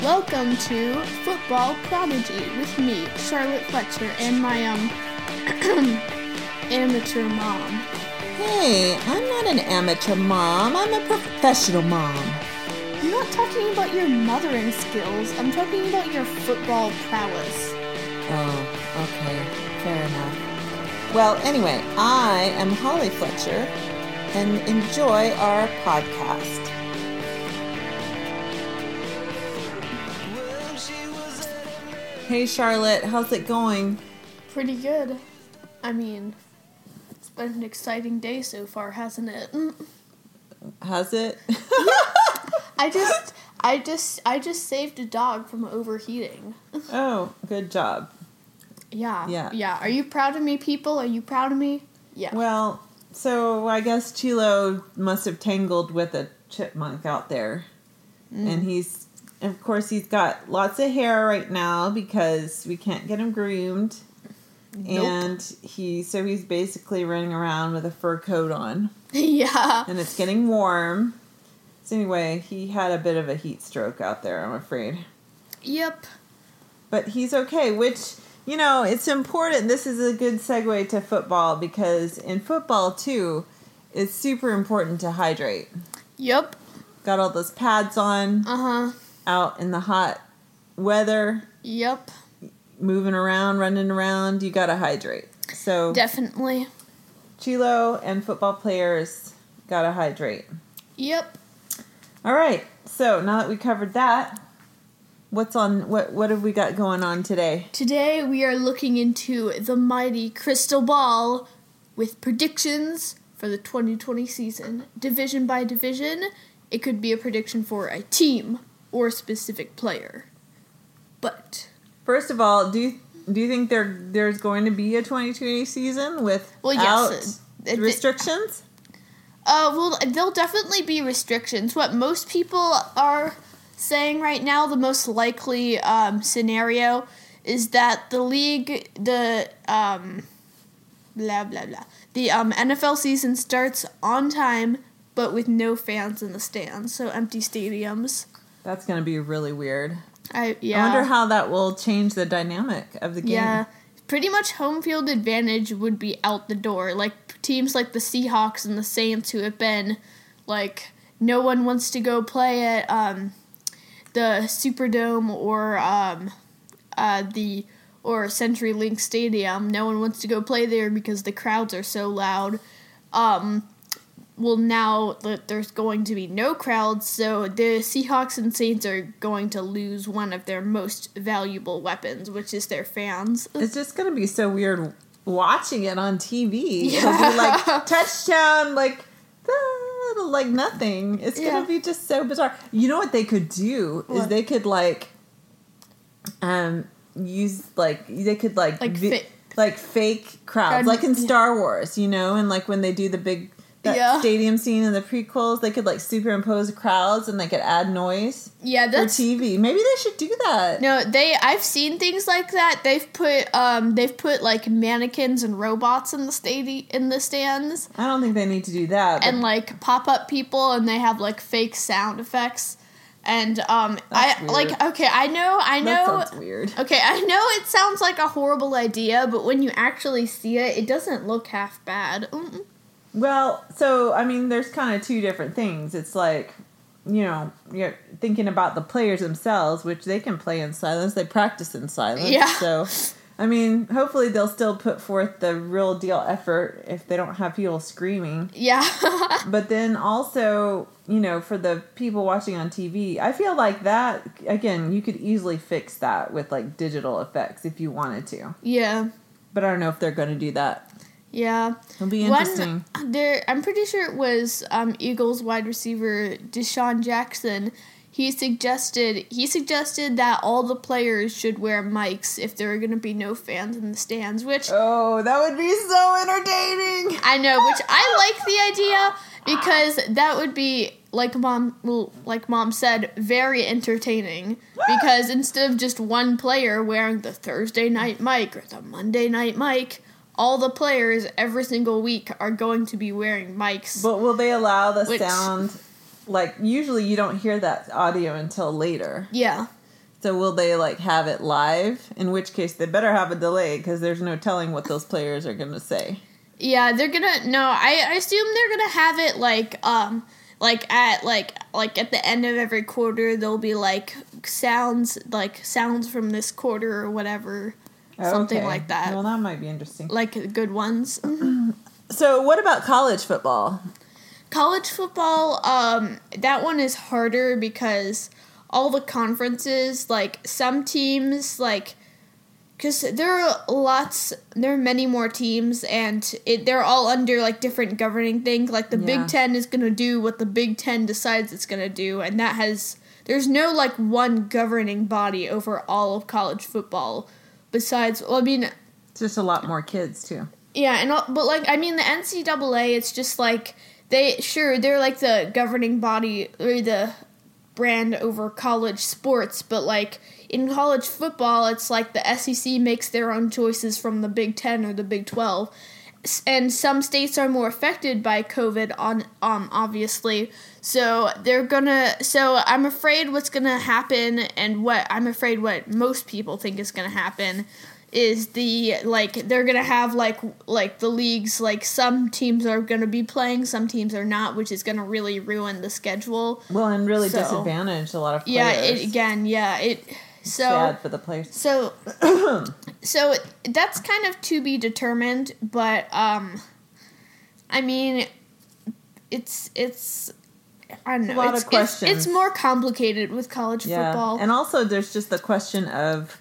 Welcome to Football Prodigy with me, Charlotte Fletcher, and my um amateur mom. Hey, I'm not an amateur mom. I'm a professional mom. I'm not talking about your mothering skills. I'm talking about your football prowess. Oh, okay. Fair enough. Well, anyway, I am Holly Fletcher and enjoy our podcast. Hey, Charlotte, how's it going? Pretty good. I mean, it's been an exciting day so far, hasn't it? Mm. Has it? I just, I just, I just saved a dog from overheating. oh, good job. Yeah. Yeah. Yeah. Are you proud of me, people? Are you proud of me? Yeah. Well, so I guess Chilo must have tangled with a chipmunk out there. And he's, of course, he's got lots of hair right now because we can't get him groomed. Nope. And he, so he's basically running around with a fur coat on. yeah. And it's getting warm. So, anyway, he had a bit of a heat stroke out there, I'm afraid. Yep. But he's okay, which, you know, it's important. This is a good segue to football because in football, too, it's super important to hydrate. Yep. Got all those pads on Uh huh. Out in the hot weather, Yep. moving around, running around. You got to hydrate. So, Definitely. Chilo and football players got to hydrate. Yep. All right. So, now that we covered that, what's on what what have we got going on today? Today we are looking into the mighty crystal ball with predictions for the 2020 season, division by division. It could be a prediction for a team or a specific player. But First of all, do you, do you think there there's going to be a 2020 season with Well, yes, it- it- restrictions? Uh, well, there'll definitely be restrictions. What most people are saying right now, the most likely um, scenario is that the league, the um, blah blah blah, the um, NFL season starts on time, but with no fans in the stands, so empty stadiums. That's going to be really weird. I yeah. I wonder how that will change the dynamic of the game. Yeah, pretty much home field advantage would be out the door. Like teams like the Seahawks and the Saints, who have been like no one wants to go play at um, the Superdome or um, uh, the or CenturyLink Stadium. No one wants to go play there because the crowds are so loud. Um, well, now that there's going to be no crowds, so the Seahawks and Saints are going to lose one of their most valuable weapons, which is their fans. It's just going to be so weird watching it on TV. Yeah. Like touchdown, like ah, like nothing. It's Yeah. going to be just so bizarre. You know what they could do is they could like um use like they could like Like vi- fa- like fake crowds Crowd- like in yeah. Star Wars, you know, and like when they do the big that Yeah. stadium scene in the prequels, they could like superimpose crowds and they could add noise Yeah, for TV. Maybe they should do that. no. They I've seen things like that. They've put um they've put like mannequins and robots in the stadi- in the stands I don't think they need to do that. and like pop up people and they have like fake sound effects. And um That's I weird. like okay, I know I that know sounds weird. Okay, I know it sounds like a horrible idea, but when you actually see it, it doesn't look half bad. Mm-mm. Well, so I mean, there's kind of two different things. It's like, you know, you're thinking about the players themselves, which they can play in silence. They practice in silence. Yeah. So, I mean, hopefully they'll still put forth the real deal effort if they don't have people screaming. Yeah. But then also, you know, for the people watching on TV, I feel like that again, you could easily fix that with like digital effects if you wanted to. yeah. But I don't know if they're going to do that. Yeah. It'll be interesting. One there I'm pretty sure it was um, Eagles wide receiver DeSean Jackson. He suggested he suggested that all the players should wear mics if there are going to be no fans in the stands, which Oh, that would be so entertaining. I know, which I like the idea because that would be like mom well, like mom said very entertaining because instead of just one player wearing the Thursday night mic or the Monday night mic, all the players every single week are going to be wearing mics. But will they allow the Which- sound? Like usually, you don't hear that audio until later. yeah. So will they like have it live? In which case they better have a delay because there's no telling what those players are going to say. Yeah, they're gonna no. I, I assume they're gonna have it like um like at like like at the end of every quarter there'll be like sounds like sounds from this quarter or whatever something Okay. like that Well, that might be interesting. like good ones. So what about college football? College football, um, that one is harder because all the conferences, like some teams, like, because there are lots, there are many more teams, and it, they're all under like different governing things. Like the Yeah. Big Ten is gonna do what the Big Ten decides it's gonna do, and that has there's no like one governing body over all of college football. Besides, well, I mean, It's just a lot more kids too. yeah, and all- but like I mean the NCAA, it's just like they sure they're like the governing body or the brand over college sports, but like in college football, it's like the SEC makes their own choices from the Big Ten or the Big Twelve, and some states are more affected by COVID on um obviously. So they're gonna. So I'm afraid what's gonna happen, and what I'm afraid what most people think is gonna happen is the like they're gonna have like like the leagues like some teams are gonna be playing some teams are not which is gonna really ruin the schedule Well, and really So- disadvantage a lot of players. yeah it again yeah it so Sad for the players. so so that's kind of to be determined but um i mean it's it's I don't know. a lot it's, of questions. It's, more complicated with college Yeah, football. and also there's just the question of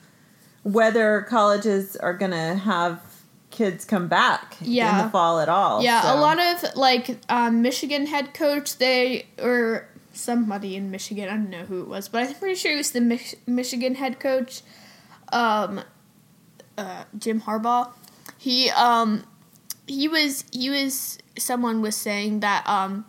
whether colleges are going to have kids come back in the fall at all. Yeah, so- a lot of like um, Michigan head coach, they or somebody in Michigan, I don't know who it was, but I'm pretty sure it was the Mich- Michigan head coach, um, uh, Jim Harbaugh. He um, he was he was someone was saying that um,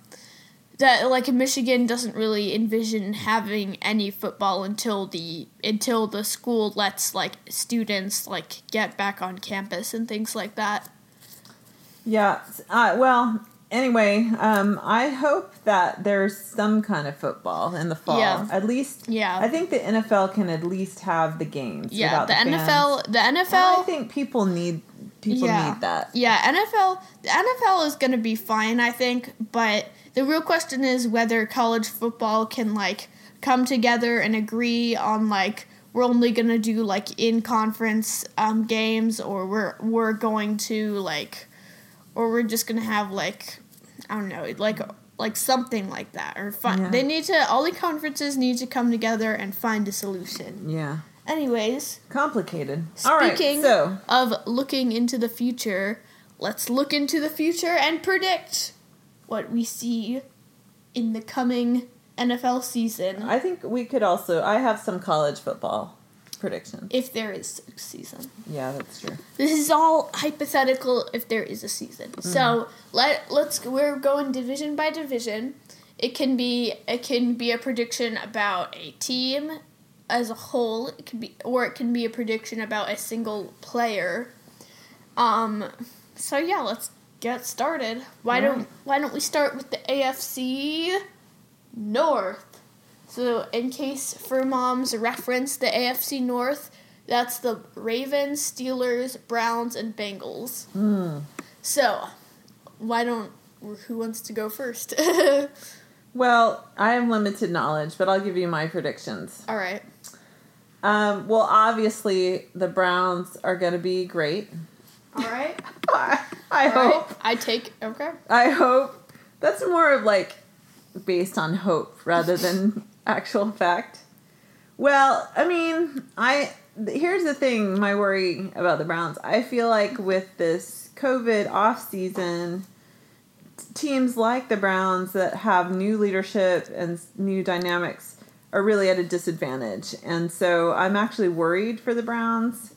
that like Michigan doesn't really envision having any football until the until the school lets like students like get back on campus and things like that. Yeah. Uh, well, anyway, um, I hope that there's some kind of football in the fall. Yeah. At least, Yeah. I think the NFL can at least have the games. Yeah, the, fans. NFL, the NFL, I think people need people yeah, need that. Yeah, NFL, the NFL is gonna be fine, I think, but the real question is whether college football can like come together and agree on like we're only gonna do like in conference um, games, or we're we're going to like, or we're just gonna have like, I don't know, like like something like that, or find Yeah. they need to all the conferences need to come together and find a solution. Yeah. Anyways. Complicated. All right. Speaking So of looking into the future, let's look into the future and predict what we see in the coming NFL season. I think we could also. I have some college football predictions. if there is a season. Yeah, that's true. This is all hypothetical if there is a season. Mm-hmm. So let let's we're going division by division. It can be it can be a prediction about a team as a whole. It can be or it can be a prediction about a single player. Um so yeah, let's get started. Why don't why don't we start with the AFC North? So in case for mom's reference, the AFC North, that's the Ravens, Steelers, Browns, and Bengals. Hmm. So, why don't who wants to go first? Well, I have limited knowledge, but I'll give you my predictions. All right. Um, well, obviously, the Browns are going to be great. All right. I, I All right. hope. I take okay. I hope. That's more of like based on hope rather than actual fact. Well, I mean, I here's the thing. My worry about the Browns. I feel like with this COVID off season, teams like the Browns that have new leadership and new dynamics are really at a disadvantage, and so I'm actually worried for the Browns.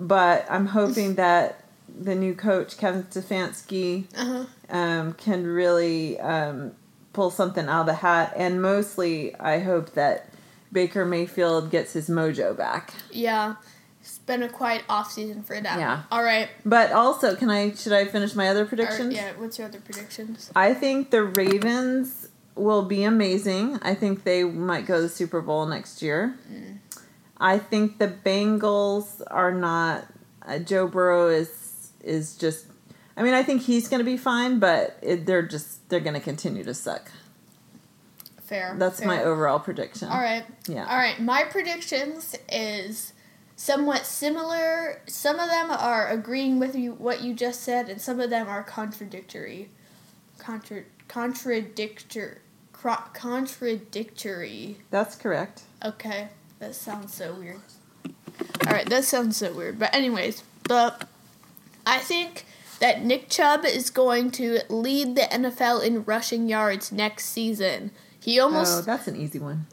But I'm hoping that the new coach Kevin Stefanski Uh-huh. um, can really um, pull something out of the hat. And mostly, I hope that Baker Mayfield gets his mojo back. Yeah. It's been a quiet off season for them. Yeah. All right. But also, can I should I finish my other predictions? Yeah. What's your other predictions? I think the Ravens will be amazing. I think they might go to the Super Bowl next year. I think the Bengals are not. Uh, Joe Burrow is is just. I mean, I think he's going to be fine, but it, they're just they're going to continue to suck. Fair. That's fair. my overall prediction. All right. Yeah. All right. My predictions is somewhat similar. Some of them are agreeing with you what you just said, and some of them are contradictory. Contra contradictor cro- contradictory. That's correct. Okay, that sounds so weird. All right, that sounds so weird. But anyways, but I think that Nick Chubb is going to lead the NFL in rushing yards next season. He almost. Oh, that's an easy one.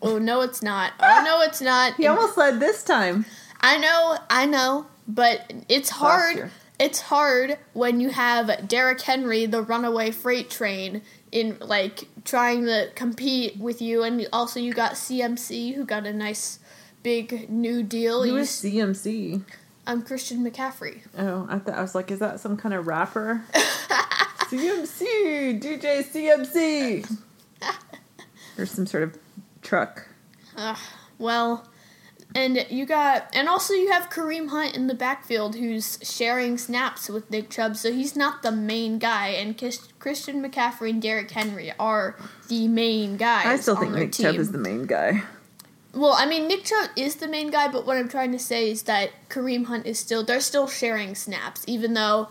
Oh no, it's not. Oh no, it's not. He almost led this time. I know, I know, but it's hard. It's hard when you have Derrick Henry, the runaway freight train, in like trying to compete with you, and also you got CMC who got a nice big new deal. Who You is CMC? I'm Christian McCaffrey. Oh, I thought I was like, is that some kind of rapper? CMC, DJ CMC, or some sort of truck. Ugh, well, and you got, and also you have Kareem Hunt in the backfield who's sharing snaps with Nick Chubb, so he's not the main guy. And Christian McCaffrey and Derrick Henry are the main guys. I still think Nick. Chubb is the main guy. Well, I mean, Nick Chubb is the main guy, but what I'm trying to say is that Kareem Hunt is still they're still sharing snaps, even though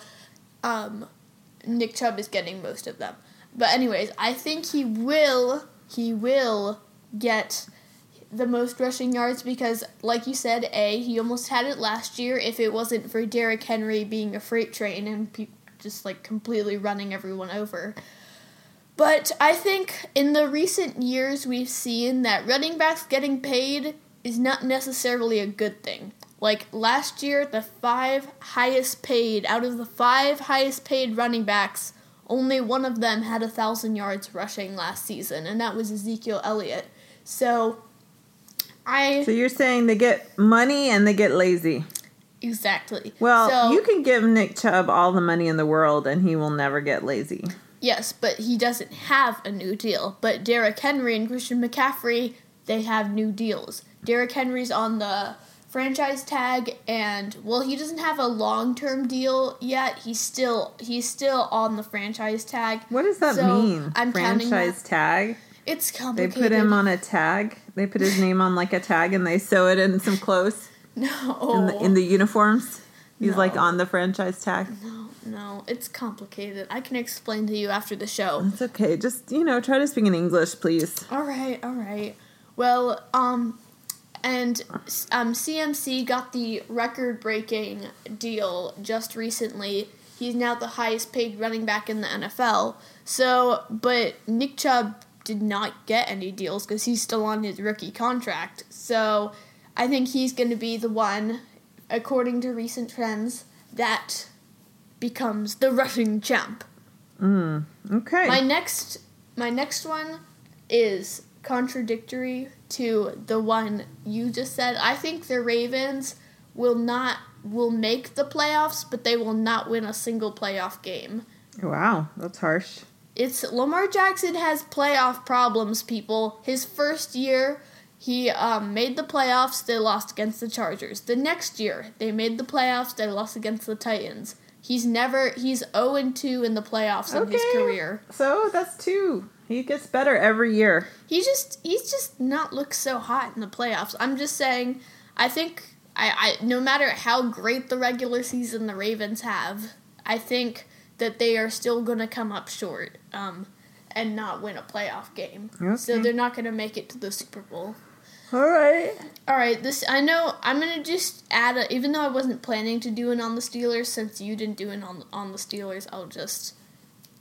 um, Nick Chubb is getting most of them. But anyways, I think he will he will get the most rushing yards because, like you said, a he almost had it last year. If it wasn't for Derrick Henry being a freight train and pe- just like completely running everyone over. But I think in the recent years we've seen that running backs getting paid is not necessarily a good thing. Like last year, the five highest paid out of the five highest paid running backs, only one of them had a thousand yards rushing last season, and that was Ezekiel Elliott. So, I So you're saying they get money and they get lazy. exactly. Well, so, you can give Nick Chubb all the money in the world and he will never get lazy. Yes, but he doesn't have a new deal. But Derrick Henry and Christian McCaffrey, they have new deals. Derrick Henry's on the franchise tag and well he doesn't have a long-term deal yet. He's still he's still on the franchise tag. What does that So, mean? I'm counting Franchise tag? It's complicated They put him on a tag. They put his name on like a tag and they sew it in some clothes No. in the, in the uniforms. He's like on the franchise tag. no, no, it's complicated. I can explain to you after the show. It's okay. Just, you know, try to speak in English, please. All right, all right. Well, um, and um, CMC got the record-breaking deal just recently. He's now the highest paid running back in the NFL. So, but Nick Chubb did not get any deals because he's still on his rookie contract. So, I think he's going to be the one, according to recent trends, that becomes the rushing champ. Mm. Okay. My next my next one is contradictory to the one you just said. I think the Ravens will not will make the playoffs, but they will not win a single playoff game. wow, that's harsh. It's Lamar Jackson has playoff problems, people. His first year, he um, made the playoffs. They lost against the Chargers. The next year, they made the playoffs. They lost against the Titans. He's never he's 0 and 2 in the playoffs in his career. So that's two. He gets better every year. He just he's just not looked so hot in the playoffs. I'm just saying I think I, I no matter how great the regular season the Ravens have, I think that they are still gonna come up short um, and not win a playoff game. So they're not gonna make it to the Super Bowl. All right. All right, this I know I'm gonna just add a even though I wasn't planning to do it on the Steelers since you didn't do it on on the Steelers, I'll just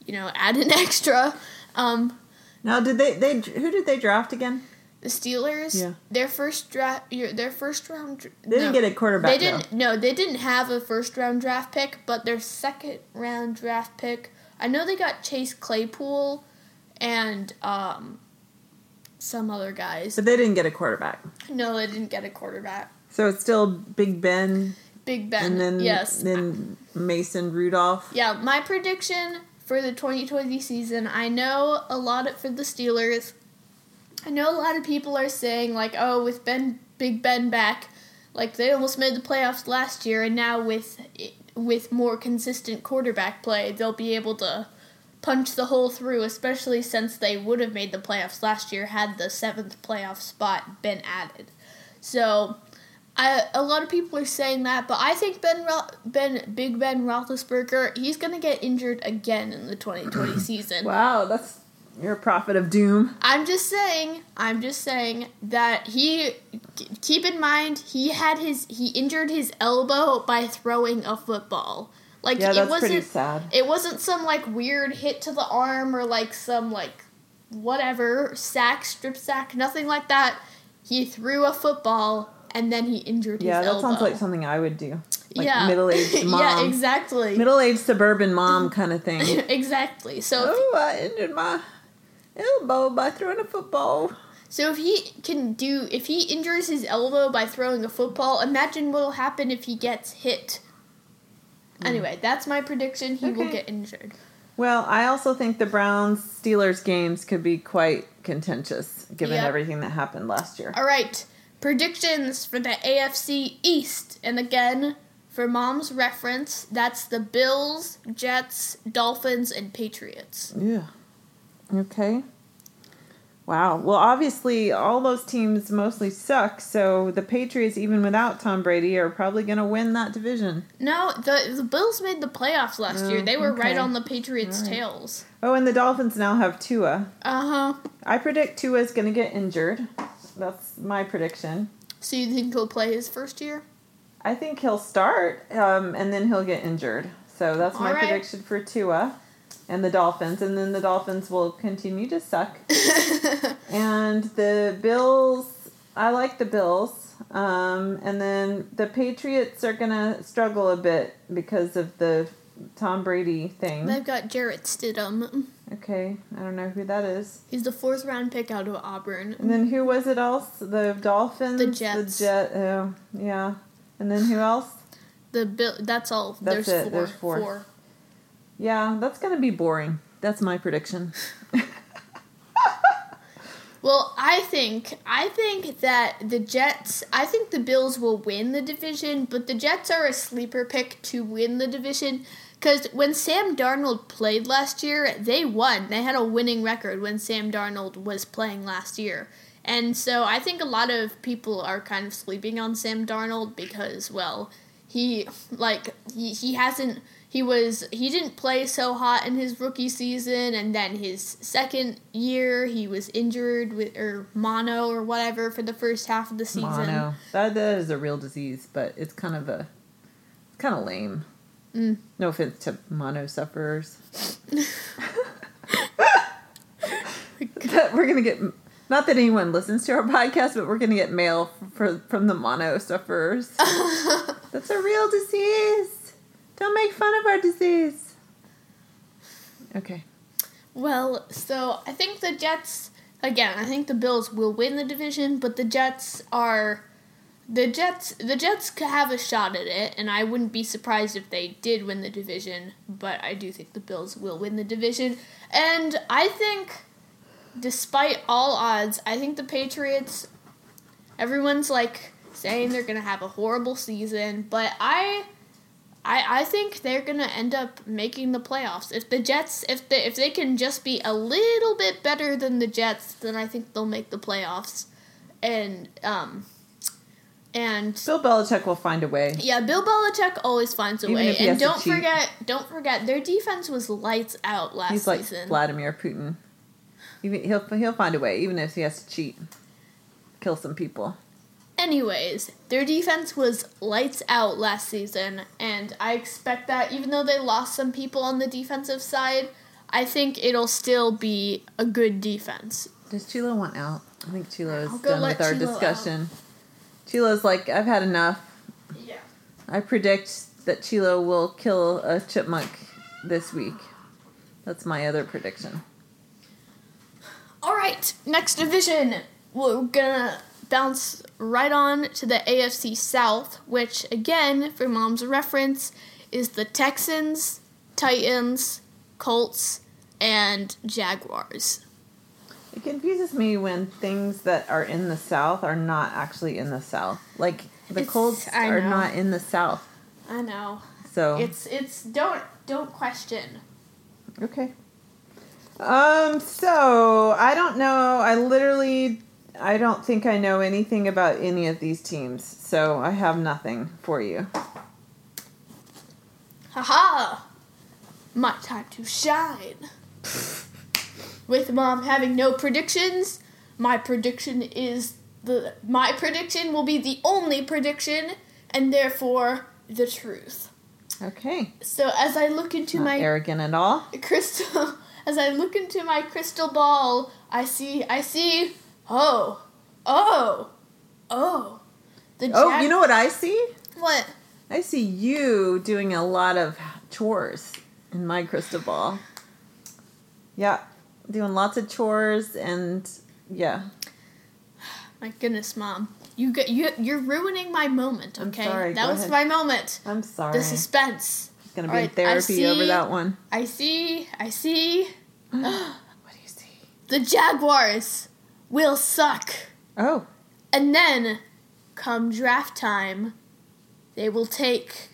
you know add an extra. Um, Now, did they they who did they draft again? The Steelers, Yeah. their first draft, their first round. They didn't no. get a quarterback. They didn't. No, they didn't have a first round draft pick, but their second round draft pick. I know they got Chase Claypool, and um, some other guys. But they didn't get a quarterback. No, they didn't get a quarterback. So it's still Big Ben Big Ben. and then yes. then Mason Rudolph. Yeah, my prediction for the 2020 season, I know a lot of, for the Steelers. I know a lot of people are saying like, "Oh, with Ben Big Ben back, like they almost made the playoffs last year, and now with with more consistent quarterback play, they'll be able to punch the hole through. Especially since they would have made the playoffs last year had the seventh playoff spot been added. So. I, a lot of people are saying that, but I think Ben Ro- Ben Big Ben Roethlisberger he's gonna get injured again in the 2020 season. Wow, that's you're a prophet of doom. I'm just saying, I'm just saying that he keep in mind he had his he injured his elbow by throwing a football. Like Yeah, it wasn't pretty sad. it wasn't some like weird hit to the arm or like some like whatever sack, strip sack, nothing like that. He threw a football and then he injured Yeah, his that elbow. sounds like something I would do. Like yeah. middle-aged mom. yeah, exactly. Middle-aged suburban mom kind of thing. exactly. So oh, I injured my elbow by throwing a football. So if he can do, if he injures his elbow by throwing a football, imagine what'll happen if he gets hit. Anyway, that's my prediction. He will get injured. Well, I also think the Browns Steelers games could be quite contentious given Yep. everything that happened last year. All right, predictions for the AFC East, and again, for mom's reference, that's the Bills, Jets, Dolphins, and Patriots. Yeah. Okay. Wow. Well, obviously, all those teams mostly suck. So the Patriots, even without Tom Brady, are probably going to win that division. No, the the Bills made the playoffs last Oh, year. They were right on the Patriots' right. tails. Oh, and the Dolphins now have Tua. Uh huh. I predict Tua is going to get injured. That's my prediction. So you think he'll play his first year? I think he'll start, um, and then he'll get injured. So that's my All right. prediction for Tua and the Dolphins. And then the Dolphins will continue to suck. And the Bills, I like the Bills. Um, and then the Patriots are going to struggle a bit because of the Tom Brady thing. They've got Jarrett Stidham. Okay, I don't know who that is. He's the fourth round pick out of Auburn. And then who was it else? The Dolphins? The Jets. The Jet, oh, yeah. And then who else? The Bill. That's all. That's there's it, four. there's four. Yeah, that's going to be boring. That's my prediction. Well, I think I think that the Jets. I think the Bills will win the division, but the Jets are a sleeper pick to win the division. Because when Sam Darnold played last year, they won. They had a winning record when Sam Darnold was playing last year. And so I think a lot of people are kind of sleeping on Sam Darnold because, well, he like he, he hasn't he was he didn't play so hot in his rookie season and then his second year he was injured with or mono or whatever for the first half of the season. Mono. That, that is a real disease, but it's kind of a it's kind of lame. Mm. No offense to mono sufferers. We're gonna get not that anyone listens to our podcast, but we're gonna get mail for, from the mono sufferers. That's a real disease. Don't make fun of our disease. Okay. Well, so I think the Jets again, I think the Bills will win the division, but the Jets are the Jets the Jets could have a shot at it and I wouldn't be surprised if they did win the division, but I do think the Bills will win the division. And I think despite all odds, I think the Patriots everyone's like saying they're going to have a horrible season, but I I, I think they're gonna end up making the playoffs. If the Jets, if they if they can just be a little bit better than the Jets, then I think they'll make the playoffs. And um, and Bill Belichick will find a way. yeah, Bill Belichick always finds a Even way. And don't forget, don't forget, their defense was lights out last He's like season. Vladimir Putin. Even, he'll he'll find a way, even if he has to cheat, kill some people. Anyways, their defense was lights out last season, and I expect that even though they lost some people on the defensive side, I think it'll still be a good defense. Does Chilo want out? I think Chilo is done with our Chilo discussion. Chilo's like, I've had enough. Yeah. I predict that Chilo will kill a chipmunk this week. That's my other prediction. All right, next division. We're gonna bounce right on to the AFC South, which, again, for mom's reference, is the Texans, Titans, Colts, and Jaguars. It confuses me when things that are in the South are not actually in the South. Like the It's- Colts are not in the South. I know. So It's it's don't don't question. okay. Um. So I don't know. I literally. I don't think I know anything about any of these teams. So I have nothing for you. Haha! My time to shine. With mom having no predictions, my prediction is the my prediction will be the only prediction and therefore the truth. Okay. So as I look into Not my arrogant at all. crystal as I look into my crystal ball, I see I see oh oh oh the Oh, Jag- you know what I see? what I see you doing a lot of chores in my crystal ball. Yeah, doing lots of chores and yeah. my goodness mom you get you you're ruining my moment I'm okay sorry, that was ahead. my moment I'm sorry. the suspense It's gonna be I therapy over that one. I see I see What do you see? the Jaguars will suck Oh, and then come draft time they will take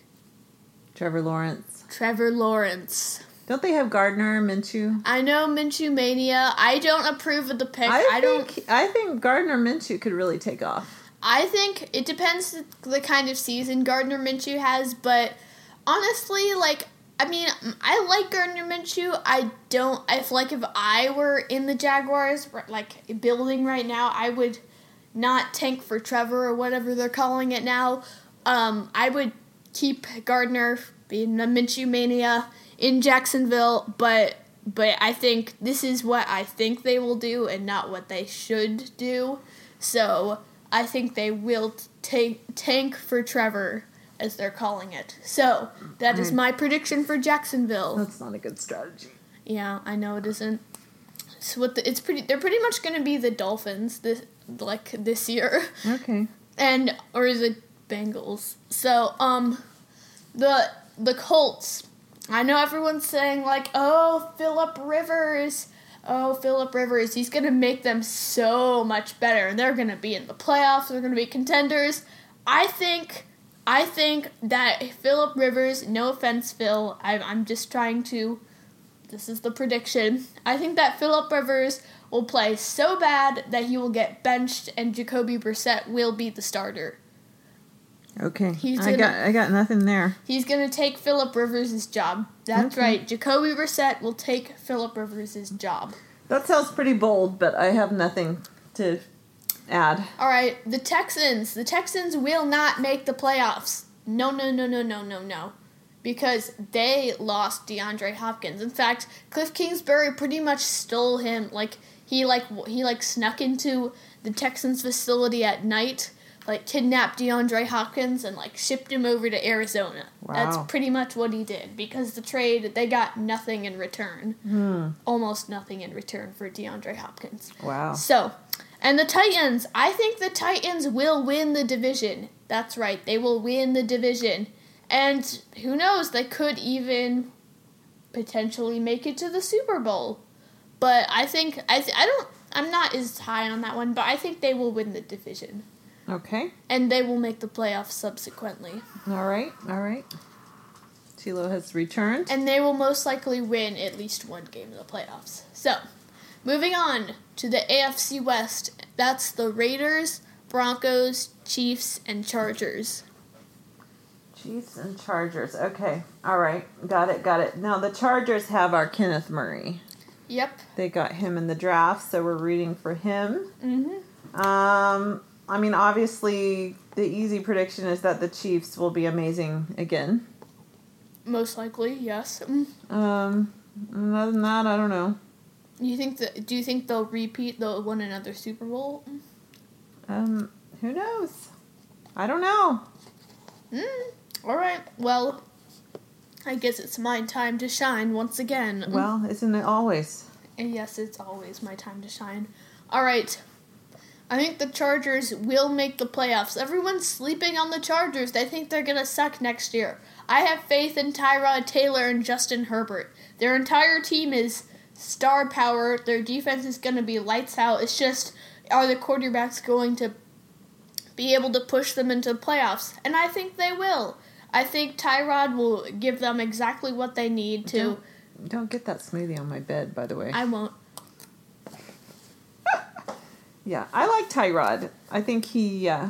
Trevor Lawrence. Trevor Lawrence Don't they have Gardner Minshew? I know Minshew mania. I don't approve of the pick. I, I, don't. think I think Gardner Minshew could really take off. I think it depends the kind of season Gardner Minshew has, but honestly, like I mean, I like Gardner Minshew. I don't. I feel like if I were in the Jaguars, like building right now, I would not tank for Trevor or whatever they're calling it now. Um, I would keep Gardner being a Minshew mania in Jacksonville, but but I think this is what I think they will do and not what they should do. So I think they will take tank for Trevor as they're calling it. So that is my prediction for Jacksonville. That's not a good strategy. Yeah, I know it isn't. So what the, it's pretty they're pretty much going to be the Dolphins this like this year. Okay. And or is it Bengals? So um the the Colts. I know everyone's saying like, "Oh, Philip Rivers. Oh, Philip Rivers. He's going to make them so much better and they're going to be in the playoffs. They're going to be contenders." I think I think that Philip Rivers, no offense, Phil, I'm, I'm just trying to. This is the prediction. I think that Philip Rivers will play so bad that he will get benched and Jacoby Brissett will be the starter. Okay. He's I got I got nothing there. He's going to take Philip Rivers' job. That's Okay. right. Jacoby Brissett will take Philip Rivers' job. That sounds pretty bold, but I have nothing to add. All right, the Texans. The Texans will not make the playoffs. No, no, no, no, no, no, no. Because they lost DeAndre Hopkins. In fact, Cliff Kingsbury pretty much stole him. Like he like he like snuck into the Texans facility at night, like kidnapped DeAndre Hopkins and like shipped him over to Arizona. That's pretty much what he did because the trade they got nothing in return. Hmm. Almost nothing in return for DeAndre Hopkins. Wow. So, and the Titans, I think the Titans will win the division. That's right, they will win the division. And who knows, they could even potentially make it to the Super Bowl. But I think I th- I don't I'm not as high on that one, but I think they will win the division Okay. and they will make the playoffs subsequently. All right. All right. Tilo has returned. And they will most likely win at least one game in the playoffs. So, moving on to the AFC West. That's the Raiders, Broncos, Chiefs, and Chargers. Chiefs and Chargers. Okay. All right. Got it. Got it. Now the Chargers have our Kenneth Murray. Yep. They got him in the draft, so we're rooting for him. Mm-hmm. Um, I mean, obviously, the easy prediction is that the Chiefs will be amazing again. Most likely, yes. Mm. Um, other than that, I don't know. You think that? Do you think they'll repeat? They'll win another Super Bowl? Um, who knows? I don't know. Mm. All right. Well, I guess it's my time to shine once again. Well, isn't it always? And yes, it's always my time to shine. All right. I think the Chargers will make the playoffs. Everyone's sleeping on the Chargers. They think they're going to suck next year. I have faith in Tyrod Taylor and Justin Herbert. Their entire team is star power. Their defense is going to be lights out. It's just are the quarterbacks going to be able to push them into the playoffs? And I think they will. I think Tyrod will give them exactly what they need to. Don't, don't get that smoothie on my bed, by the way. I won't. yeah, I like Tyrod. I think he. Uh,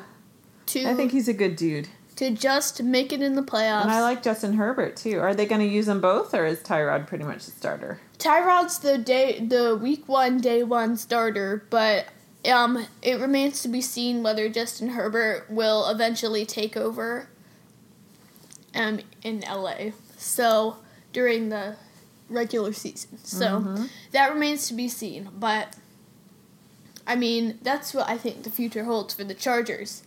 To I think he's a good dude. to just make it in the playoffs. And I like Justin Herbert too. Are they going to use them both, or is Tyrod pretty much the starter? Tyrod's the day the week one day one starter, but um it remains to be seen whether Justin Herbert will eventually take over um in LA. So during the regular season. So that remains to be seen, but I mean, that's what I think the future holds for the Chargers.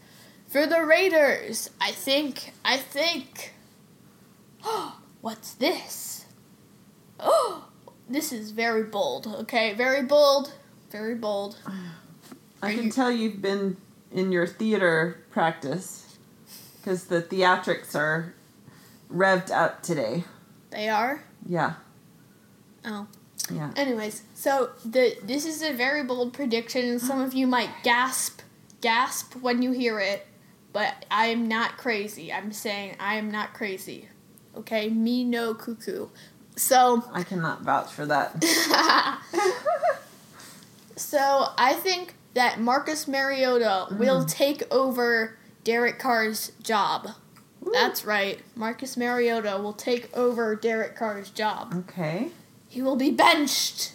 For the Raiders, I think I think what's this? Oh, this is very bold. Okay, very bold, very bold. I Are can you- tell you've been in your theater practice because the theatrics are revved up today. They are. Yeah, Oh. yeah. Anyways, so the this is a very bold prediction, and some of you might gasp, gasp when you hear it. But I am not crazy. I'm saying I am not crazy. Okay, me no cuckoo. So I cannot vouch for that. So I think that Marcus Mariota mm. will take over Derek Carr's job. That's right. Marcus Mariota will take over Derek Carr's job. Okay. He will be benched.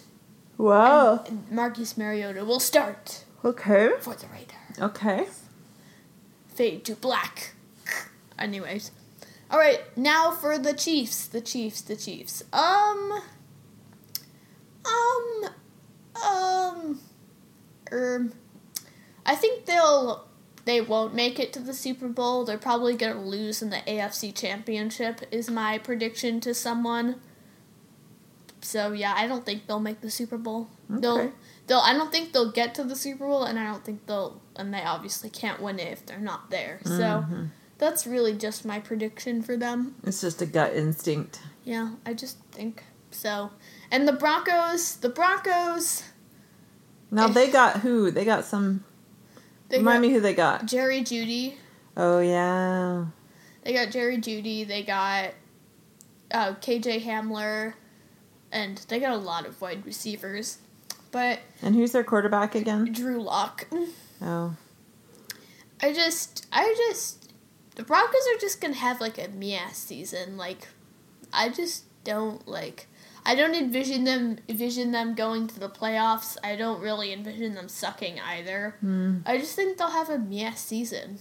Wow. And Marcus Mariota will start Okay. for the Raiders. Okay. Fade to black. Anyways. Alright, now for the Chiefs. The Chiefs, the Chiefs. Um Um um um I think they'll they won't make it to the Super Bowl. They're probably gonna lose in the AFC championship is my prediction to someone. So yeah, I don't think they'll make the Super Bowl. Okay. They'll they'll I don't think they'll get to the Super Bowl and I don't think they'll and they obviously can't win it if they're not there. So that's really just my prediction for them. It's just a gut instinct. Yeah, I just think so. And the Broncos, the Broncos, Now they got who? They got some. they remind got me who they got. Jerry Jeudy. Oh yeah. They got Jerry Jeudy. They got uh, KJ Hamler, and they got a lot of wide receivers. But And who's their quarterback again? Drew Lock, Oh. I just, I just, the Broncos are just gonna have like a meh season. Like, I just don't like. I don't envision them envision them going to the playoffs. I don't really envision them sucking either. Hmm. I just think they'll have a meh season.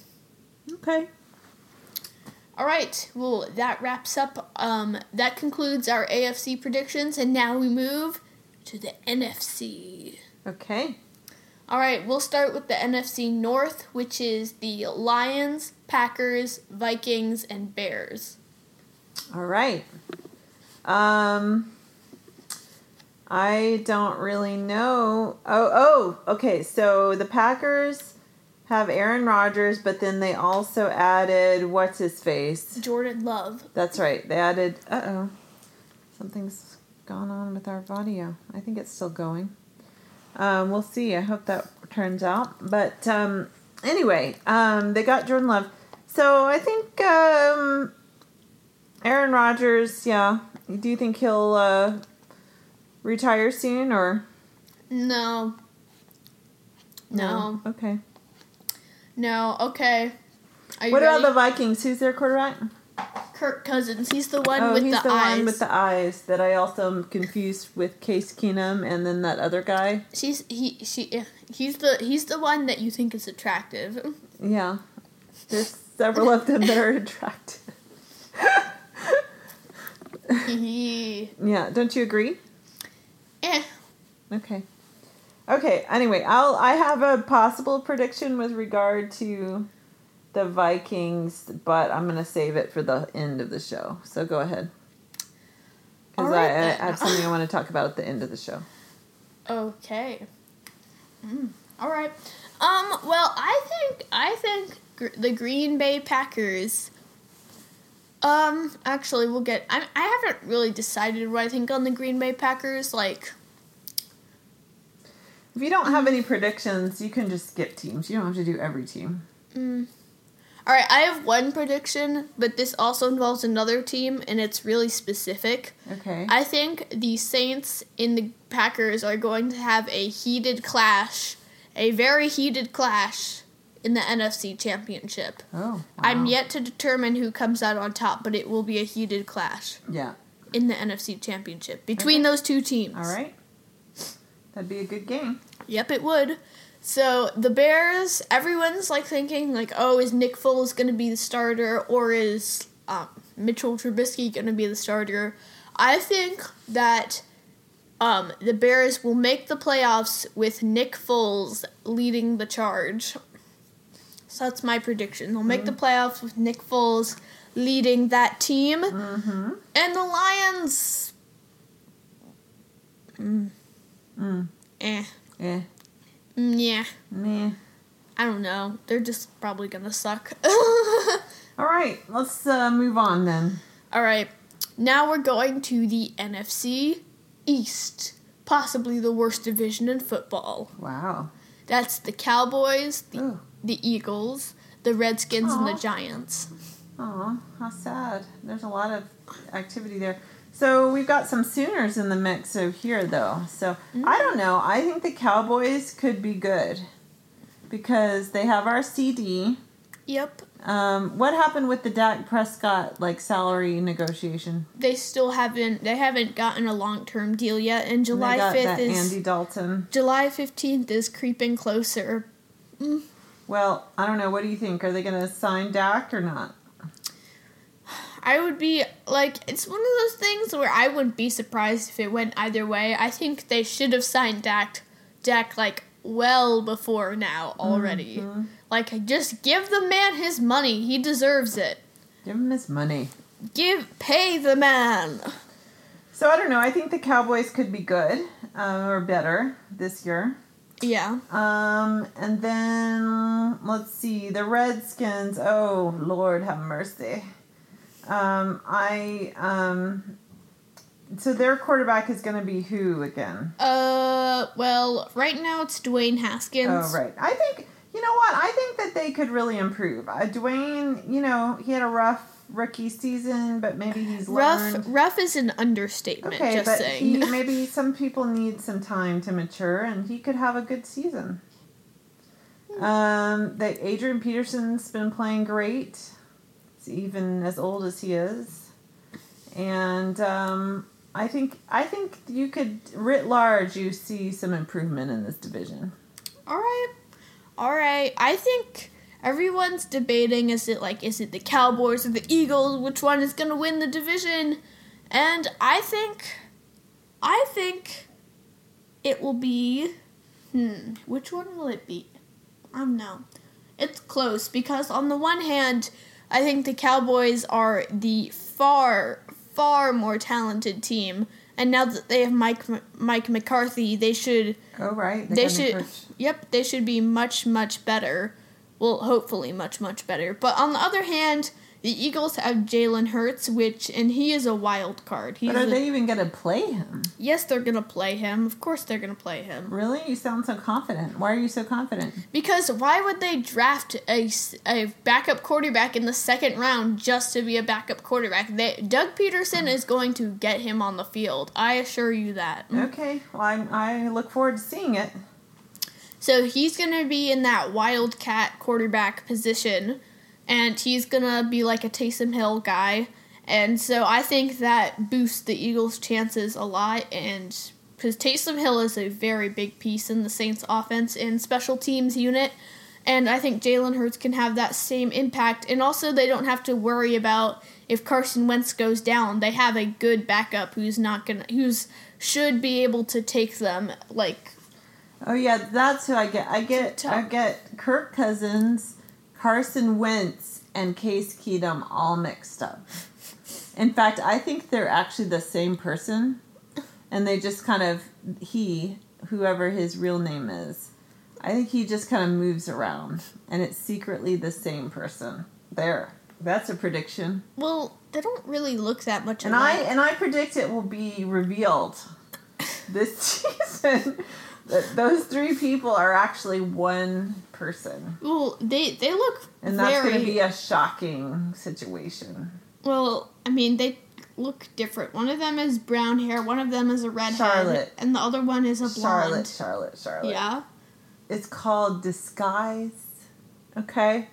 Okay. All right. Well, that wraps up. Um, that concludes our AFC predictions, and now we move to the NFC. Okay. All right. We'll start with the NFC North, which is the Lions, Packers, Vikings, and Bears. All right. Um I don't really know. Oh, oh, okay. So the Packers have Aaron Rodgers, but then they also added what's his face? Jordan Love. That's right. They added. Uh oh, something's gone on with our audio. I think it's still going. Um, we'll see. I hope that turns out. But um, anyway, um, they got Jordan Love. So I think um, Aaron Rodgers. Yeah. Do you think he'll uh, retire soon or No. No. Okay. No. Okay. Are you What ready? about the Vikings? Who's their quarterback? Kirk Cousins? He's the one oh, with the eyes. he's the, the, eyes. one with the eyes that I also am confused with Case Keenum and then that other guy. She's he she he's the he's the one that you think is attractive. Yeah. There's several of them that are attractive. Yeah, don't you agree? eh. Okay. Okay, anyway, I'll I have a possible prediction with regard to the Vikings, but I'm going to save it for the end of the show. So go ahead. All right, I, I have something I want to talk about at the end of the show. Okay. Mm, all right. Um. Well, I think I think gr- the Green Bay Packers. Um. Actually, we'll get. I I haven't really decided what I think on the Green Bay Packers. Like, If you don't have any predictions, you can just skip teams. You don't have to do every team. Mm. All right, I have one prediction, but this also involves another team, and it's really specific. Okay. I think the Saints and the Packers are going to have a heated clash, a very heated clash in the NFC Championship. oh. I'm yet to determine who comes out on top, but it will be a heated clash Yeah. in the NFC Championship between Okay. those two teams. All right. That'd be a good game. Yep, it would. So the Bears, everyone's like thinking like, oh, is Nick Foles going to be the starter or is um, Mitchell Trubisky going to be the starter? I think that um, the Bears will make the playoffs with Nick Foles leading the charge. So that's my prediction. They'll make the playoffs with Nick Foles leading that team, Mm-hmm. and the Lions. Mm, Mm. eh. Yeah. Mm, yeah. Meh. I don't know. They're just probably gonna suck. All right. Let's uh, move on then. All right. Now we're going to the NFC East, possibly the worst division in football. Wow. That's the Cowboys, the, the Eagles, the Redskins, and the Giants. Aw, how sad. There's a lot of activity there. So we've got some Sooners in the mix over here, though. So I don't know. I think the Cowboys could be good because they have our CeeDee. Yep. Um, what happened with the Dak Prescott like salary negotiation? They still haven't. They haven't gotten a long term deal yet, and July fifth that is Andy Dalton. July fifteenth is creeping closer. Well, I don't know. What do you think? Are they going to sign Dak or not? I would be like, it's one of those things where I wouldn't be surprised if it went either way. I think they should have signed Dak, Dak like well before now already. Mm-hmm. Like, just give the man his money. He deserves it. Give him his money. Give, pay the man. So I don't know. I think the Cowboys could be good uh, or better this year. Yeah. Um, and then let's see the Redskins. Oh Lord, have mercy. Um, I um, so their quarterback is going to be who again? Uh, well, right now it's Dwayne Haskins. Oh right, I think you know what? I think that they could really improve. Uh, Dwayne, you know, he had a rough rookie season, but maybe he's Rough, learned. rough is an understatement. Okay, just but saying. he maybe some people need some time to mature, and he could have a good season. Um, that Adrian Peterson's been playing great, even as old as he is, and um, I think I think you could writ large you see some improvement in this division. All right. All right. I think everyone's debating is it like is it the Cowboys or the Eagles which one is going to win the division? And I think I think it will be hmm, which one will it be? I don't know. It's close because on the one hand, I think the Cowboys are the far far more talented team. And now that they have Mike Mike McCarthy, they should Oh right, they new should yep they should be much much better. Well hopefully much much better. But on the other hand the eagles have jalen hurts which and he is a wild card he's But are a- they even going to play him? yes they're gonna play him of course they're gonna play him Really? You sound so confident. Why are you so confident? because why would they draft a, a backup quarterback in the second round just to be a backup quarterback they, doug pederson is going to get him on the field i assure you that mm. Okay, well I, I look forward to seeing it. So he's going to be in that wildcat quarterback position, and he's going to be like a Taysom Hill guy. And so I think that boosts the Eagles' chances a lot. And because Taysom Hill is a very big piece in the Saints' offense and special teams unit. And I think Jalen Hurts can have that same impact. And also, they don't have to worry about if Carson Wentz goes down. They have a good backup who's not gonna, who's should be able to take them like Oh yeah, that's who I get. I get I get Kirk Cousins, Carson Wentz, and Case Keenum all mixed up. In fact, I think they're actually the same person, and they just kind of he, whoever his real name is, I think he just kind of moves around, and it's secretly the same person. There, that's a prediction, Well, they don't really look that much and I and I predict it will be revealed this season Th- Those three people are actually one person. Well, they they look And that's very going to be a shocking situation. well. I mean, they look different. One of them is brown hair. One of them is a redhead, Charlotte. and the other one is a blonde. Charlotte, Charlotte, Charlotte. Yeah. It's called disguise. Okay?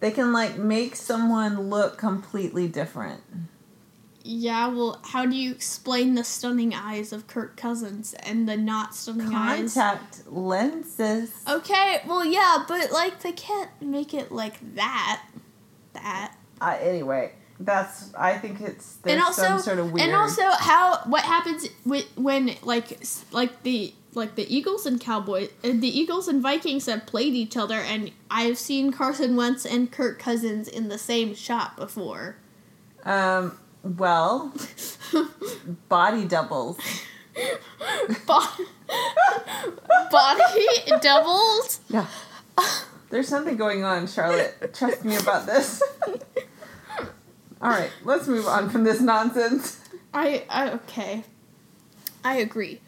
They can like make someone look completely different. Yeah, well, how do you explain the stunning eyes of Kirk Cousins and the not stunning eyes? Contact lenses. Okay, well, yeah, but like they can't make it like that. That. Uh, anyway, that's. I think it's there's and also, some sort of weird. and also, how what happens with when like like the like the Eagles and Cowboys, uh, the Eagles and Vikings have played each other, and I've seen Carson Wentz and Kirk Cousins in the same shot before. um. Well, body doubles. Bo- body doubles. Yeah. There's something going on, Charlotte. Trust me about this. All right, let's move on from this nonsense. I, I okay. I agree.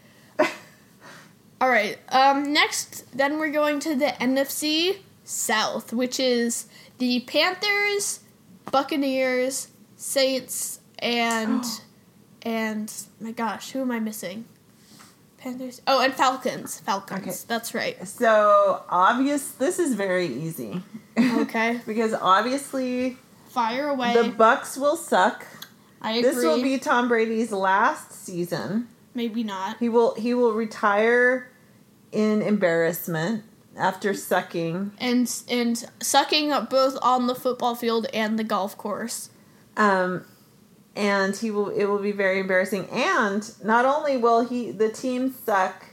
All right. Um next then we're going to the NFC South, which is the Panthers, Buccaneers, Saints and and my gosh, who am I missing? Panthers. Oh, and Falcons. Falcons. Okay. That's right. So obvious. This is very easy. Okay. because obviously Fire away. the Bucks will suck. I agree. This will be Tom Brady's last season. maybe not. He will he will retire in embarrassment after sucking. And and sucking up both on the football field and the golf course. Um and he will it will be very embarrassing and not only will he the team suck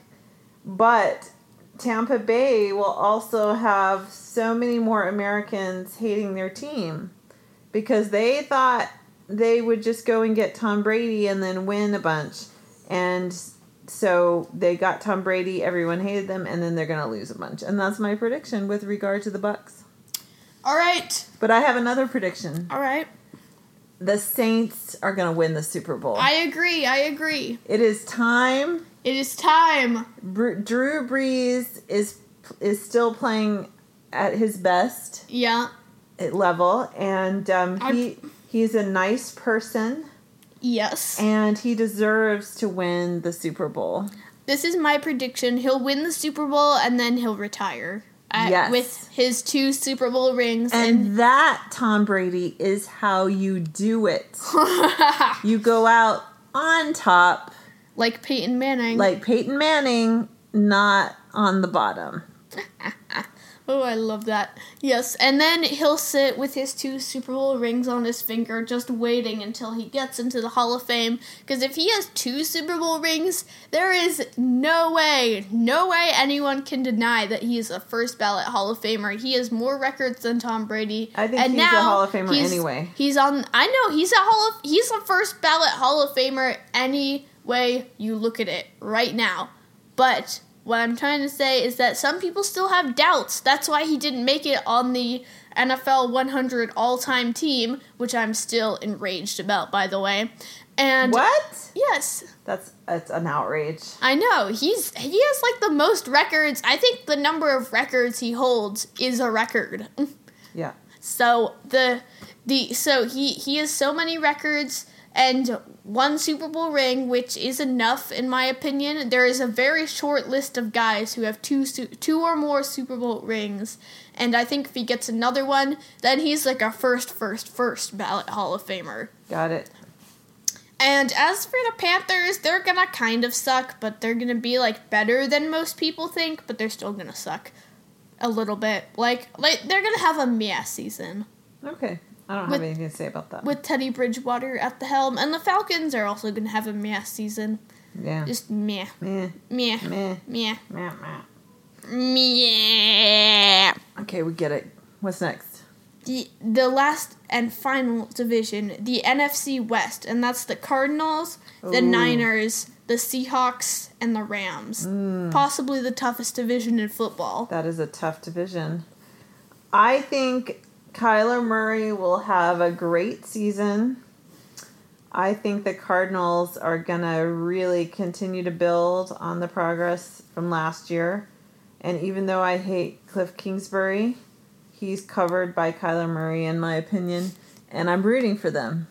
but Tampa Bay will also have so many more Americans hating their team because they thought they would just go and get Tom Brady and then win a bunch. And so they got Tom Brady, everyone hated them, and then they're going to lose a bunch. And that's my prediction with regard to the Bucks. All right. But I have another prediction. All right. The Saints are going to win the Super Bowl. I agree. I agree. it is time. It is time. Br- Drew Brees is is still playing at his best Yeah. level, and um, he he's a nice person, Yes. and he deserves to win the Super Bowl. This is my prediction. He'll win the Super Bowl and then he'll retire. Uh, Yes. With his two Super Bowl rings. And that Tom Brady is how you do it. You go out on top, like Peyton Manning. like Peyton Manning, not on the bottom. oh, I love that. Yes. And then he'll sit with his two Super Bowl rings on his finger, just waiting until he gets into the Hall of Fame. Because if he has two Super Bowl rings, there is no way, no way anyone can deny that he is a first ballot Hall of Famer. He has more records than Tom Brady. I think and he's a Hall of Famer he's- anyway. He's on. I know he's a Hall of. He's a first ballot Hall of Famer any way you look at it right now. But what I'm trying to say is that some people still have doubts. That's why he didn't make it on the NFL 100 all-time team, which I'm still enraged about, by the way. And What? Yes, That's that's an outrage. I know. He's he has like the most records. I think the number of records he holds is a record. Yeah. So the the so he he has so many records and one Super Bowl ring, which is enough in my opinion. There is a very short list of guys who have two two or more Super Bowl rings, and I think if he gets another one, then he's like a first first first ballot Hall of Famer. Got it. And as for the Panthers, they're gonna kind of suck, but they're gonna be like better than most people think, but they're still gonna suck a little bit. Like like they're gonna have a meh season Okay. I don't With- have anything to say about that. with Teddy Bridgewater at the helm, and the Falcons are also gonna have a meh season. yeah. Just meh, Meh, meh, meh, meh, meh, meh. meh. Okay, we get it. What's next? The the last and final division, the NFC West, and that's the Cardinals, the Ooh. Niners, the Seahawks, and the Rams. Mm. Possibly the toughest division in football. That is a tough division. I think Kyler Murray will have a great season. I think the Cardinals are going to really continue to build on the progress from last year. And even though I hate Cliff Kingsbury, he's covered by Kyler Murray, in my opinion. And I'm rooting for them.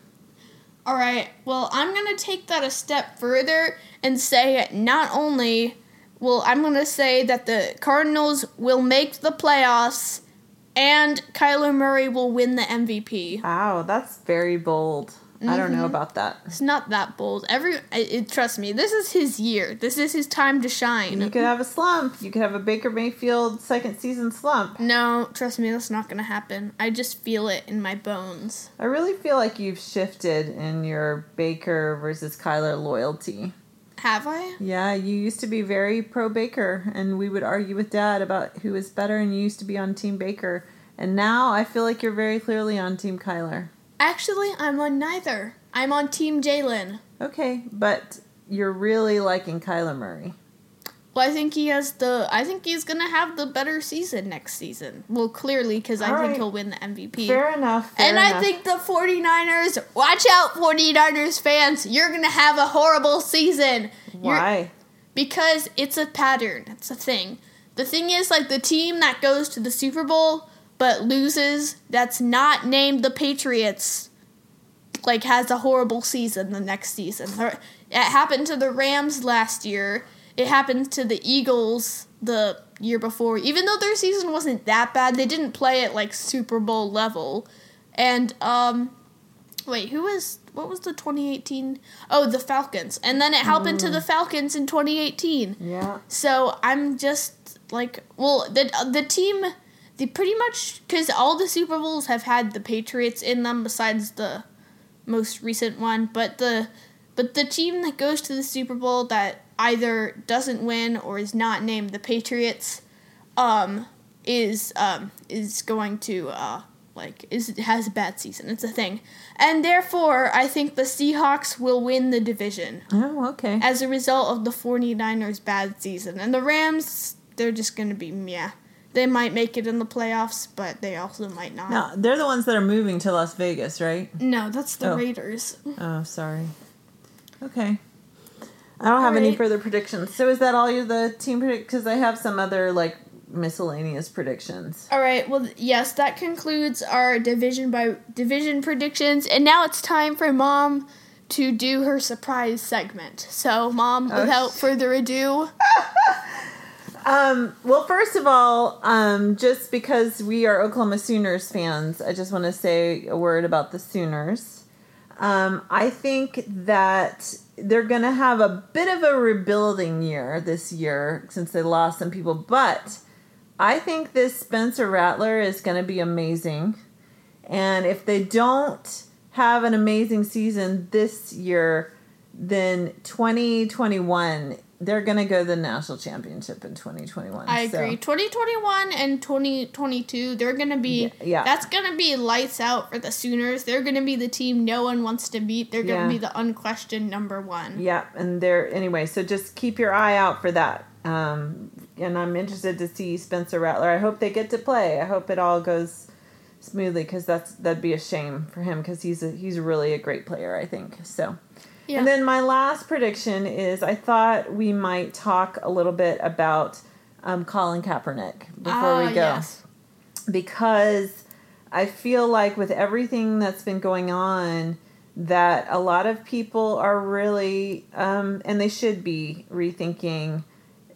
All right. Well, I'm going to take that a step further and say not only well, I'm going to say that the Cardinals will make the playoffs and Kyler Murray will win the MVP. Wow, that's very bold. Mm-hmm. I don't know mm-hmm. about that. It's not that bold. Every it, trust me, this is his year. This is his time to shine. You could have a slump. You could have a Baker Mayfield second season slump. No, trust me, that's not going to happen. I just feel it in my bones. I really feel like you've shifted in your Baker versus Kyler loyalty. Have I? Yeah, you used to be very pro Baker, and we would argue with Dad about who was better, and you used to be on Team Baker. And now I feel like you're very clearly on Team Kyler. Actually, I'm on neither. I'm on Team Jalen. Okay, but you're really liking Kyler Murray. Well, I think he has the. I think he's gonna have the better season next season. Well, clearly, because I think he'll win the MVP. Fair enough. Fair and enough. I think the 49ers. Watch out, 49ers fans! You're gonna have a horrible season. Why? You're, because it's a pattern. It's a thing. The thing is, like the team that goes to the Super Bowl but loses, that's not named the Patriots. Like has a horrible season the next season. It happened to the Rams last year it happened to the Eagles the year before. Even though their season wasn't that bad, they didn't play at like Super Bowl level. And um wait, who was what was the 2018? Oh, the Falcons. And then it happened mm. to the Falcons in 2018. Yeah. So I'm just like, well, the the team they pretty much cuz all the Super Bowls have had the Patriots in them besides the most recent one, but the but the team that goes to the Super Bowl that either doesn't win or is not named the Patriots, um, is um, is going to uh, like is has a bad season. It's a thing, and therefore I think the Seahawks will win the division. Oh, okay. As a result of the 49ers' bad season, and the Rams, they're just going to be yeah. They might make it in the playoffs, but they also might not. No, they're the ones that are moving to Las Vegas, right? No, that's the oh. Raiders. Oh, sorry. Okay. I don't have right. any further predictions. So is that all you the team predict? Because I have some other like miscellaneous predictions. All right. Well, yes, that concludes our division by division predictions, and now it's time for mom to do her surprise segment. So, mom, oh, without sh- further ado. um, well, first of all, um, just because we are Oklahoma Sooners fans, I just want to say a word about the Sooners. Um, I think that they're going to have a bit of a rebuilding year this year since they lost some people, but I think this Spencer Rattler is going to be amazing. And if they don't have an amazing season this year, then 2021 they're going to go to the national championship in 2021. I so. agree. 2021 and 2022, they're going to be yeah. That's going to be lights out for the Sooners. They're going to be the team no one wants to beat. They're going to yeah. be the unquestioned number 1. Yeah, and they're anyway, so just keep your eye out for that. Um, and I'm interested to see Spencer Rattler. I hope they get to play. I hope it all goes smoothly cuz that's that'd be a shame for him cuz he's a, he's really a great player, I think. So yeah. And then my last prediction is I thought we might talk a little bit about um, Colin Kaepernick before we ah, go. Yes. Because I feel like with everything that's been going on, that a lot of people are really, um, and they should be, rethinking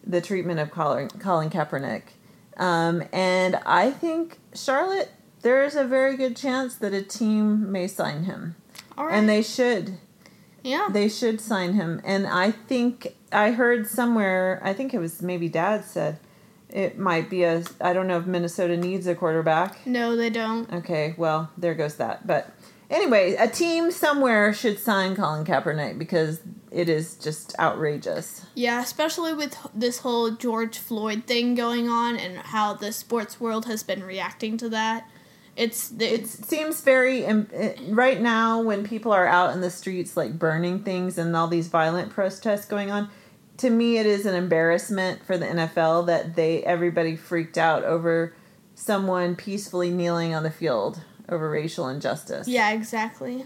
the treatment of Colin, Colin Kaepernick. Um, and I think, Charlotte, there's a very good chance that a team may sign him. And they should. Yeah. They should sign him. And I think I heard somewhere, I think it was maybe dad said it might be a I don't know if Minnesota needs a quarterback. No, they don't. Okay, well, there goes that. But anyway, a team somewhere should sign Colin Kaepernick because it is just outrageous. Yeah, especially with this whole George Floyd thing going on and how the sports world has been reacting to that. It's it seems very right now when people are out in the streets like burning things and all these violent protests going on. To me, it is an embarrassment for the NFL that they everybody freaked out over someone peacefully kneeling on the field over racial injustice. Yeah, exactly.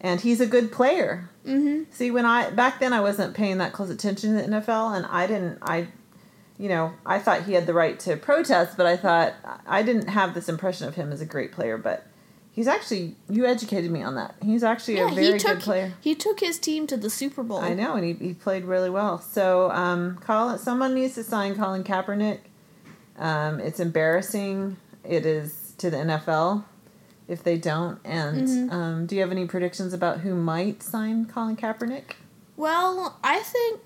and he's a good player. Mm-hmm. See, when I back then I wasn't paying that close attention to the NFL, and I didn't. I, you know, I thought he had the right to protest, but I thought I didn't have this impression of him as a great player. But he's actually you educated me on that. He's actually Yeah, a very took good player. he took his team to the Super Bowl. I know, and he, he played really well. So, um, Colin, someone needs to sign Colin Kaepernick. Um, it's embarrassing. It is to the NFL if they don't. And Mhm. um, do you have any predictions about who might sign Colin Kaepernick? Well, I think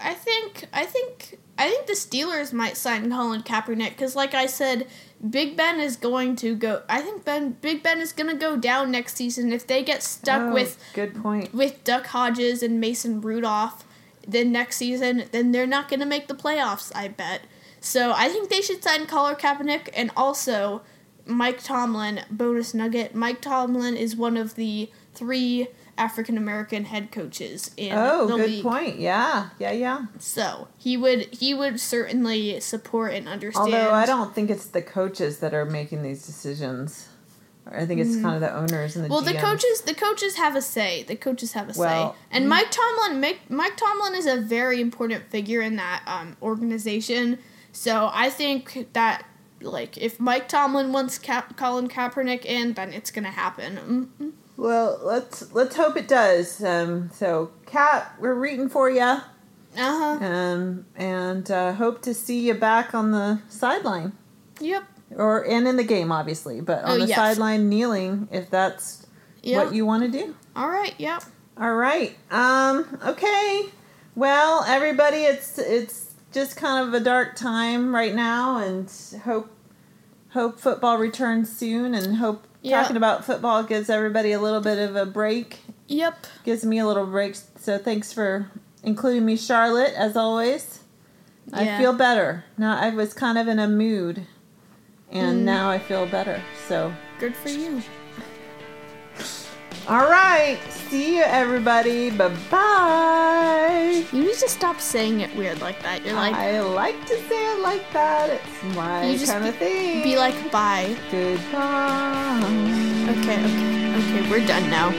I think I think I think the Steelers might sign Colin Kaepernick because, like I said, Big Ben is going to go. I think Ben Big Ben is going to go down next season if they get stuck Oh, with good point. with Duck Hodges and Mason Rudolph. Then next season, then they're not going to make the playoffs. I bet. So I think they should sign Colin Kaepernick and also Mike Tomlin. Bonus nugget: Mike Tomlin is one of the three African American head coaches in Oh, the good league. point. Yeah, yeah, yeah. So he would he would certainly support and understand. Although I don't think it's the coaches that are making these decisions. I think it's kind of the owners and the Mm. Well, the coaches the coaches have a say. The coaches have a Well, say. And Mike Tomlin Mike, Mike Tomlin is a very important figure in that um, organization. So I think that like if Mike Tomlin wants Cap- Colin Kaepernick in, then it's gonna happen. Mm-mm. Well, let's let's hope it does. Um, so, Kap, we're rooting for you. Uh huh. um, and uh, hope to see you back on the sideline Yep. or and in the game, obviously, but on Oh, the yes. sideline kneeling if that's Yep. what you want to do. All right. Yep. All right. Um. Okay. Well, everybody, it's it's just kind of a dark time right now, and hope hope football returns soon, and hope Yeah. talking about football gives everybody a little bit of a break. Yep. Gives me a little break. So thanks for including me, Charlotte, as always. I feel better. Now I was kind of in a mood and Mm. now I feel better. So, Good for you. All right. See you, everybody. Bye bye. You need to stop saying it weird like that. You're like. I like to say it like that. It's my kind of thing. Be like, bye. Goodbye. Okay, okay, okay. We're done now.